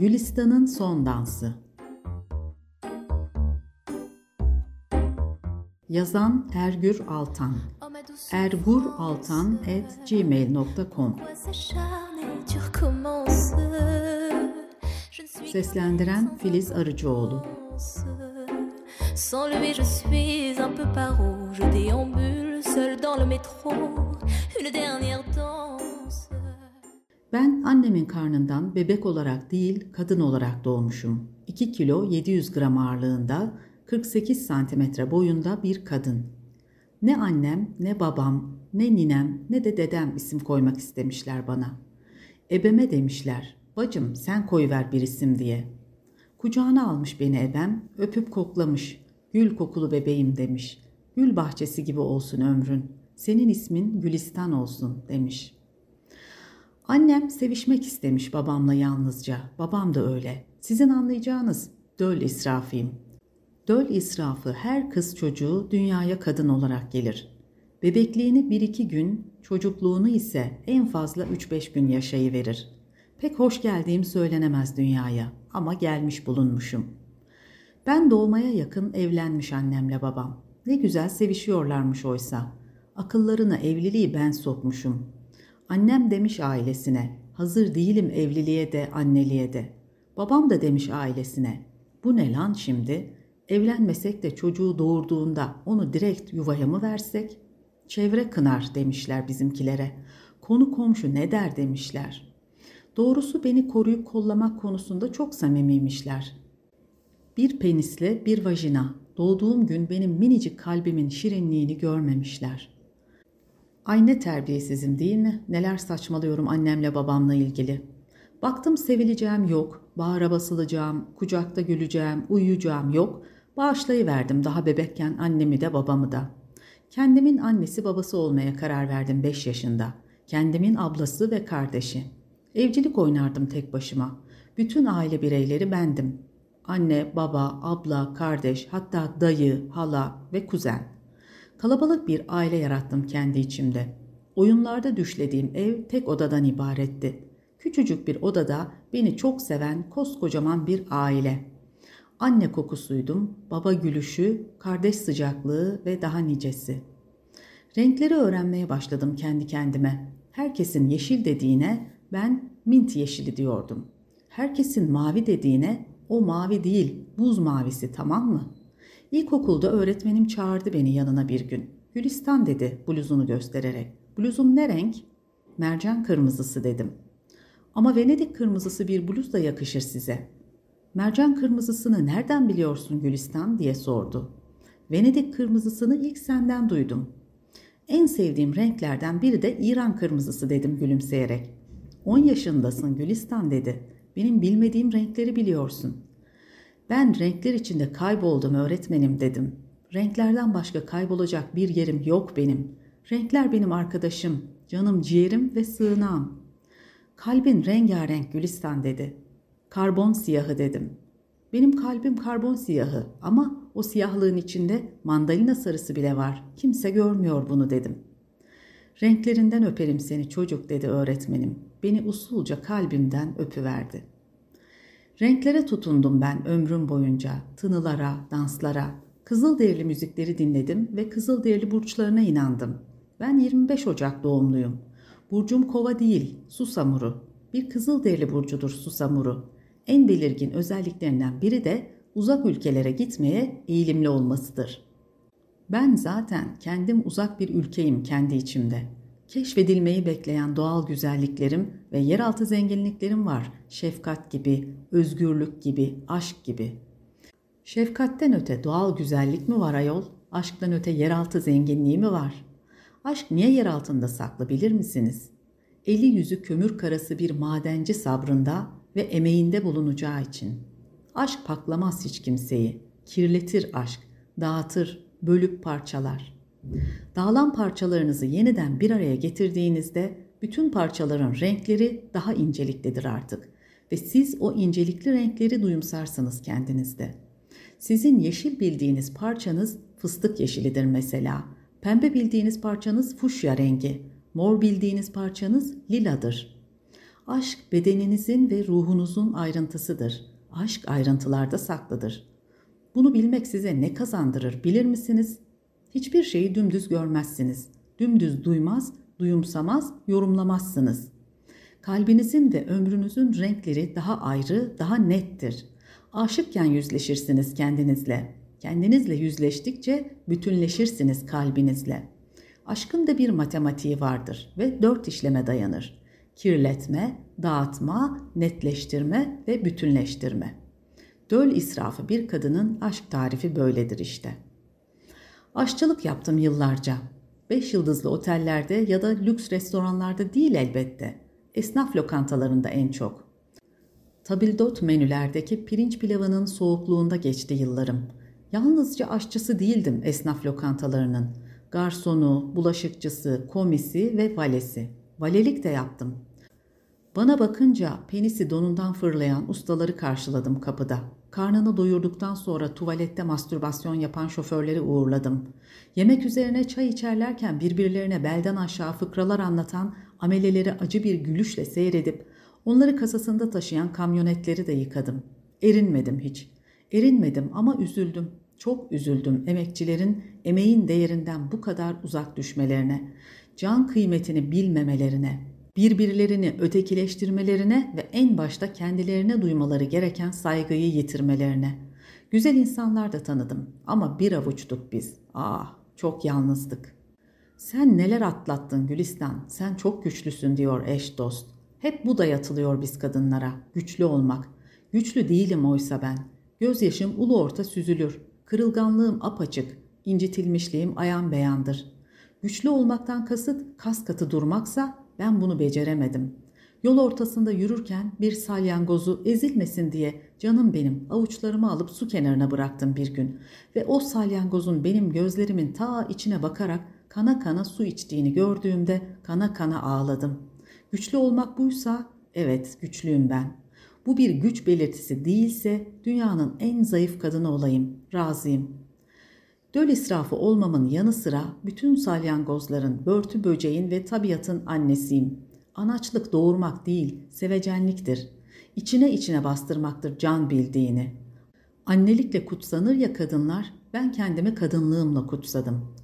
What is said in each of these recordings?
Gülistan'ın son dansı. Yazan Ergür Altan. Erguraltan.gmail.com Seslendiren Filiz Arıcıoğlu. Sans lui je suis un peu paro. Je déambule seul dans le métro. Une dernière danse Ben annemin karnından bebek olarak değil kadın olarak doğmuşum. 2 kilo 700 gram ağırlığında 48 santimetre boyunda bir kadın. Ne annem, ne babam, ne ninem, ne de dedem isim koymak istemişler bana. Ebeme demişler, bacım sen koyver bir isim diye. Kucağına almış beni ebem, öpüp koklamış. Gül kokulu bebeğim demiş. Gül bahçesi gibi olsun ömrün. Senin ismin Gülistan olsun demiş. Annem sevişmek istemiş babamla yalnızca. Babam da öyle. Sizin anlayacağınız döl israfiyim. Döl israfı her kız çocuğu dünyaya kadın olarak gelir. Bebekliğini bir iki gün, çocukluğunu ise en fazla üç beş gün yaşayıverir. Pek hoş geldiğim söylenemez dünyaya ama gelmiş bulunmuşum. Ben doğmaya yakın evlenmiş annemle babam. Ne güzel sevişiyorlarmış oysa. Akıllarına evliliği ben sokmuşum. Annem demiş ailesine, hazır değilim evliliğe de anneliğe de. Babam da demiş ailesine, bu ne lan şimdi? Evlenmesek de çocuğu doğurduğunda onu direkt yuvaya mı versek? Çevre kınar demişler bizimkilere. Konu komşu ne der demişler. Doğrusu beni koruyup kollamak konusunda çok samimiymişler. Bir penisle bir vajina doğduğum gün benim minicik kalbimin şirinliğini görmemişler. Ay ne terbiyesizim değil mi? Neler saçmalıyorum annemle babamla ilgili. Baktım sevileceğim yok, bağıra basılacağım, kucakta güleceğim, uyuyacağım yok. Bağışlayıverdim daha bebekken annemi de babamı da. Kendimin annesi babası olmaya karar verdim 5 yaşında. Kendimin ablası ve kardeşi. Evcilik oynardım tek başıma. Bütün aile bireyleri bendim. Anne, baba, abla, kardeş, hatta dayı, hala ve kuzen. Kalabalık bir aile yarattım kendi içimde. Oyunlarda düşlediğim ev tek odadan ibaretti. Küçücük bir odada beni çok seven koskocaman bir aile. Anne kokusuydum, baba gülüşü, kardeş sıcaklığı ve daha nicesi. Renkleri öğrenmeye başladım kendi kendime. Herkesin yeşil dediğine ben mint yeşili diyordum. Herkesin mavi dediğine o mavi değil, buz mavisi tamam mı? İlkokulda öğretmenim çağırdı beni yanına bir gün. Gülistan dedi bluzunu göstererek. Bluzum ne renk? Mercan kırmızısı dedim. Ama Venedik kırmızısı bir bluz da yakışır size. Mercan kırmızısını nereden biliyorsun Gülistan diye sordu. Venedik kırmızısını ilk senden duydum. En sevdiğim renklerden biri de İran kırmızısı dedim gülümseyerek. 10 yaşındasın Gülistan dedi. Benim bilmediğim renkleri biliyorsun. Ben renkler içinde kayboldum öğretmenim dedim. Renklerden başka kaybolacak bir yerim yok benim. Renkler benim arkadaşım, canım ciğerim ve sığınağım. Kalbin rengarenk Gülistan dedi. Karbon siyahı dedim. Benim kalbim karbon siyahı ama o siyahlığın içinde mandalina sarısı bile var. Kimse görmüyor bunu dedim. Renklerinden öperim seni çocuk dedi öğretmenim. Beni usulca kalbimden öpüverdi. Renklere tutundum ben ömrüm boyunca. Tınılara, danslara, Kızılderili müzikleri dinledim ve Kızılderili burçlarına inandım. Ben 25 Ocak doğumluyum. Burcum kova değil, susamuru. Bir Kızılderili burcudur susamuru. En belirgin özelliklerinden biri de uzak ülkelere gitmeye eğilimli olmasıdır. Ben zaten kendim uzak bir ülkeyim kendi içimde. Keşfedilmeyi bekleyen doğal güzelliklerim ve yeraltı zenginliklerim var. Şefkat gibi, özgürlük gibi, aşk gibi. Şefkatten öte doğal güzellik mi var ayol? Aşktan öte yeraltı zenginliği mi var? Aşk niye yer altında saklı bilir misiniz? Eli yüzü kömür karası bir madenci sabrında ve emeğinde bulunacağı için. Aşk paklamaz hiç kimseyi. Kirletir aşk, dağıtır, bölüp parçalar. Dağılan parçalarınızı yeniden bir araya getirdiğinizde bütün parçaların renkleri daha inceliklidir artık ve siz o incelikli renkleri duyumsarsınız kendinizde. Sizin yeşil bildiğiniz parçanız fıstık yeşilidir mesela. Pembe bildiğiniz parçanız fuşya rengi. Mor bildiğiniz parçanız liladır. Aşk bedeninizin ve ruhunuzun ayrıntısıdır. Aşk ayrıntılarda saklıdır. Bunu bilmek size ne kazandırır bilir misiniz? Hiçbir şeyi dümdüz görmezsiniz. Dümdüz duymaz, duyumsamaz, yorumlamazsınız. Kalbinizin ve ömrünüzün renkleri daha ayrı, daha nettir. Aşıkken yüzleşirsiniz kendinizle. Kendinizle yüzleştikçe bütünleşirsiniz kalbinizle. Aşkın da bir matematiği vardır ve dört işleme dayanır. Kirletme, dağıtma, netleştirme ve bütünleştirme. Döl israfı bir kadının aşk tarifi böyledir işte. Aşçılık yaptım yıllarca. Beş yıldızlı otellerde ya da lüks restoranlarda değil elbette. Esnaf lokantalarında en çok. Tabildot menülerdeki pirinç pilavının soğukluğunda geçti yıllarım. Yalnızca aşçısı değildim esnaf lokantalarının. Garsonu, bulaşıkçısı, komisi ve valesi. Valelik de yaptım. Bana bakınca penisi donundan fırlayan ustaları karşıladım kapıda. Karnını doyurduktan sonra tuvalette mastürbasyon yapan şoförleri uğurladım. Yemek üzerine çay içerlerken birbirlerine belden aşağı fıkralar anlatan ameleleri acı bir gülüşle seyredip onları kasasında taşıyan kamyonetleri de yıkadım. Erinmedim hiç. Erinmedim ama üzüldüm. Çok üzüldüm emekçilerin emeğin değerinden bu kadar uzak düşmelerine, can kıymetini bilmemelerine, birbirlerini ötekileştirmelerine ve en başta kendilerine duymaları gereken saygıyı yitirmelerine. Güzel insanlar da tanıdım ama bir avuçtuk biz. Ah, çok yalnızdık. Sen neler atlattın Gülistan, sen çok güçlüsün diyor eş dost. Hep bu dayatılıyor biz kadınlara, güçlü olmak. Güçlü değilim oysa ben. Gözyaşım ulu orta süzülür. Kırılganlığım apaçık, incitilmişliğim ayan beyandır. Güçlü olmaktan kasıt kas katı durmaksa ben bunu beceremedim. Yol ortasında yürürken bir salyangozu ezilmesin diye canım benim avuçlarımı alıp su kenarına bıraktım bir gün ve o salyangozun benim gözlerimin ta içine bakarak kana kana su içtiğini gördüğümde kana kana ağladım. Güçlü olmak buysa evet güçlüyüm ben. Bu bir güç belirtisi değilse dünyanın en zayıf kadını olayım, razıyım. Döl israfı olmamın yanı sıra bütün salyangozların, börtü böceğin ve tabiatın annesiyim. Anaçlık doğurmak değil, sevecenliktir. İçine içine bastırmaktır can bildiğini. Annelikle kutsanır ya kadınlar, ben kendimi kadınlığımla kutsadım.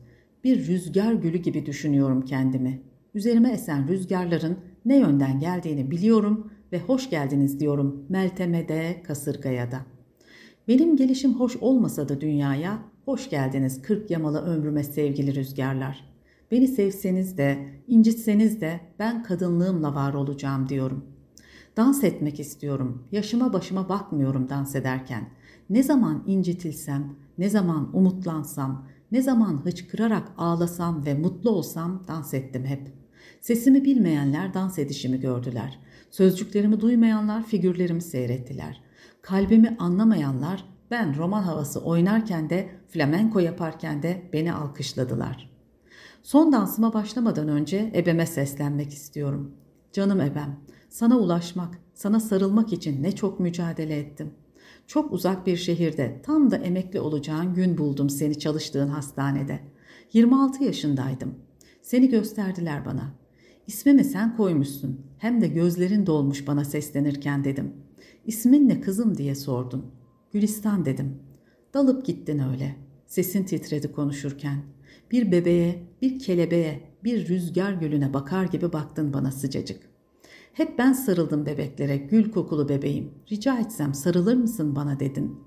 Bir rüzgar gülü gibi düşünüyorum kendimi. Üzerime esen rüzgarların ne yönden geldiğini biliyorum ve hoş geldiniz diyorum Meltem'e de kasırgaya da. Benim gelişim hoş olmasa da dünyaya hoş geldiniz kırk yamalı ömrüme sevgili rüzgarlar. Beni sevseniz de, incitseniz de ben kadınlığımla var olacağım diyorum. Dans etmek istiyorum. Yaşıma başıma bakmıyorum dans ederken. Ne zaman incitilsem, ne zaman umutlansam, ne zaman hıçkırarak ağlasam ve mutlu olsam dans ettim hep. Sesimi bilmeyenler dans edişimi gördüler. Sözcüklerimi duymayanlar figürlerimi seyrettiler. Kalbimi anlamayanlar ben roman havası oynarken de flamenko yaparken de beni alkışladılar. Son dansıma başlamadan önce ebeme seslenmek istiyorum. Canım ebem, sana ulaşmak, sana sarılmak için ne çok mücadele ettim. Çok uzak bir şehirde tam da emekli olacağın gün buldum seni çalıştığın hastanede. 26 yaşındaydım. Seni gösterdiler bana. İsmimi sen koymuşsun. Hem de gözlerin dolmuş bana seslenirken dedim. İsmin ne kızım diye sordun. Gülistan dedim. Dalıp gittin öyle. Sesin titredi konuşurken. Bir bebeğe, bir kelebeğe, bir rüzgar gölüne bakar gibi baktın bana sıcacık. Hep ben sarıldım bebeklere, gül kokulu bebeğim. Rica etsem sarılır mısın bana dedin.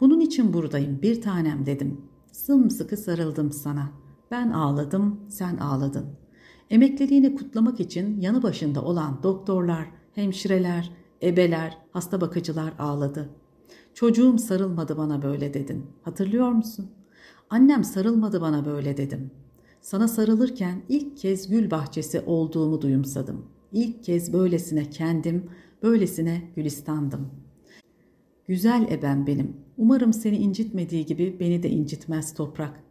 Bunun için buradayım bir tanem dedim. Sımsıkı sarıldım sana. Ben ağladım, sen ağladın. Emekliliğini kutlamak için yanı başında olan doktorlar, hemşireler, ebeler, hasta bakıcılar ağladı. Çocuğum sarılmadı bana böyle dedin. Hatırlıyor musun? Annem sarılmadı bana böyle dedim. Sana sarılırken ilk kez gül bahçesi olduğumu duyumsadım. İlk kez böylesine kendim, böylesine gülistandım. Güzel ebem benim. Umarım seni incitmediği gibi beni de incitmez toprak.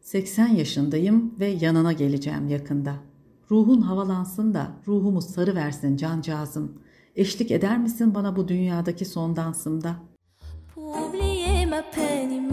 80 yaşındayım ve yanına geleceğim yakında. Ruhun havalansın da ruhumu sarı versin cancağızım. Eşlik eder misin bana bu dünyadaki son dansımda? Pour oublier ma peine